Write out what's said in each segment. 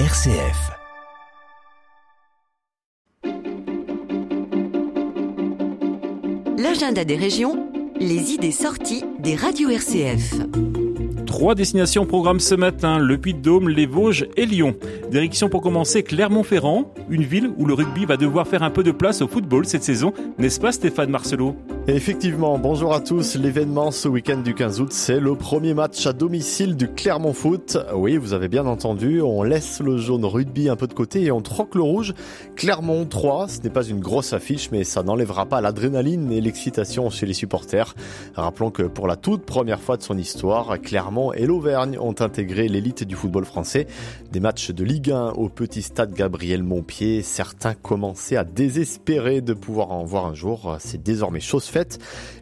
RCF. L'agenda des régions, les idées sorties des radios RCF. Trois destinations au programme ce matin, le Puy-de-Dôme, les Vosges et Lyon. Direction pour commencer Clermont-Ferrand, une ville où le rugby va devoir faire un peu de place au football cette saison, n'est-ce pas Stéphane Marcelot? Effectivement, bonjour à tous. L'événement ce week-end du 15 août, c'est le premier match à domicile du Clermont Foot. Oui, vous avez bien entendu, on laisse le jaune rugby un peu de côté et on troque le rouge. Clermont 3, ce n'est pas une grosse affiche, mais ça n'enlèvera pas l'adrénaline et l'excitation chez les supporters. Rappelons que pour la toute première fois de son histoire, Clermont et l'Auvergne ont intégré l'élite du football français. Des matchs de Ligue 1 au petit stade Gabriel Montpied, certains commençaient à désespérer de pouvoir en voir un jour. C'est désormais chose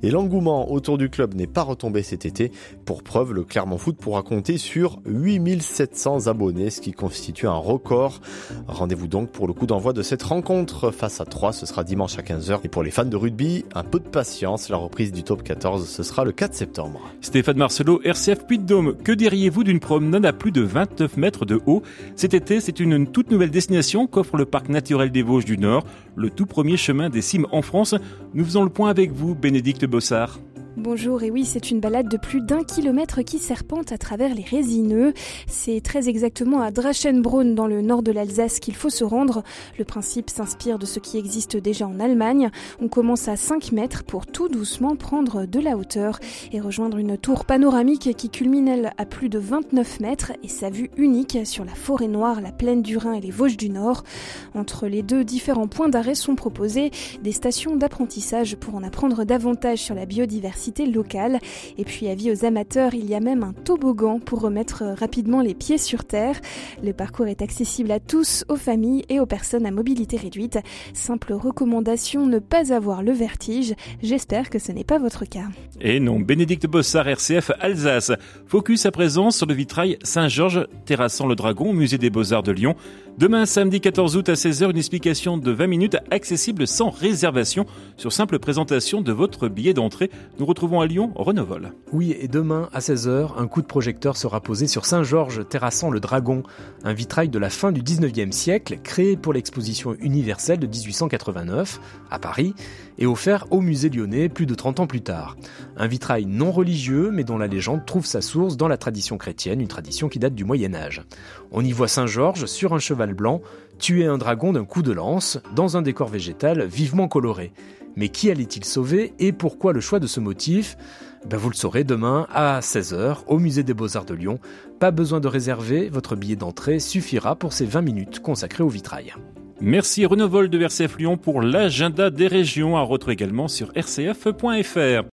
et l'engouement autour du club n'est pas retombé cet été. Pour preuve, le Clermont Foot pourra compter sur 8700 abonnés, ce qui constitue un record. Rendez-vous donc pour le coup d'envoi de cette rencontre face à 3, ce sera dimanche à 15h. Et pour les fans de rugby, un peu de patience, la reprise du top 14, ce sera le 4 septembre. Stéphane Marcelot, RCF Puy-de-Dôme, que diriez-vous d'une promenade à plus de 29 mètres de haut? Cet été, c'est une toute nouvelle destination qu'offre le parc naturel des Vosges du Nord, le tout premier chemin des cimes en France. Nous faisons le point avec vous Bénédicte Bossard. Bonjour, et oui, c'est une balade de plus d'un kilomètre qui serpente à travers les résineux. C'est très exactement à Drachenbrunn, dans le nord de l'Alsace, qu'il faut se rendre. Le principe s'inspire de ce qui existe déjà en Allemagne. On commence à 5 mètres pour tout doucement prendre de la hauteur et rejoindre une tour panoramique qui culmine, à plus de 29 mètres et sa vue unique sur la forêt noire, la plaine du Rhin et les Vosges du Nord. Entre les deux différents points d'arrêt sont proposés des stations d'apprentissage pour en apprendre davantage sur la biodiversité locale. Et puis avis aux amateurs, il y a même un toboggan pour remettre rapidement les pieds sur terre. Le parcours est accessible à tous, aux familles et aux personnes à mobilité réduite. Simple recommandation, ne pas avoir le vertige. J'espère que ce n'est pas votre cas. Et non, Bénédicte Bossard, RCF Alsace. Focus à présent sur le vitrail Saint-Georges terrassant le Dragon au musée des Beaux-Arts de Lyon. Demain, samedi 14 août à 16h, une explication de 20 minutes accessible sans réservation sur simple présentation de votre billet d'entrée. Nous retrouvons à Lyon Renovol. Oui, et demain à 16h, un coup de projecteur sera posé sur Saint-Georges terrassant le Dragon, un vitrail de la fin du 19e siècle créé pour l'exposition universelle de 1889 à Paris et offert au musée lyonnais plus de 30 ans plus tard. Un vitrail non religieux mais dont la légende trouve sa source dans la tradition chrétienne, une tradition qui date du Moyen Âge. On y voit Saint-Georges sur un cheval blanc tuer un dragon d'un coup de lance dans un décor végétal vivement coloré. Mais qui allait-il sauver et pourquoi le choix de ce motif? Ben Vous le saurez demain à 16h au musée des Beaux-Arts de Lyon. Pas besoin de réserver, votre billet d'entrée suffira pour ces 20 minutes consacrées au vitrail. Merci Renault de RCF Lyon pour l'agenda des régions à retrouver également sur rcf.fr.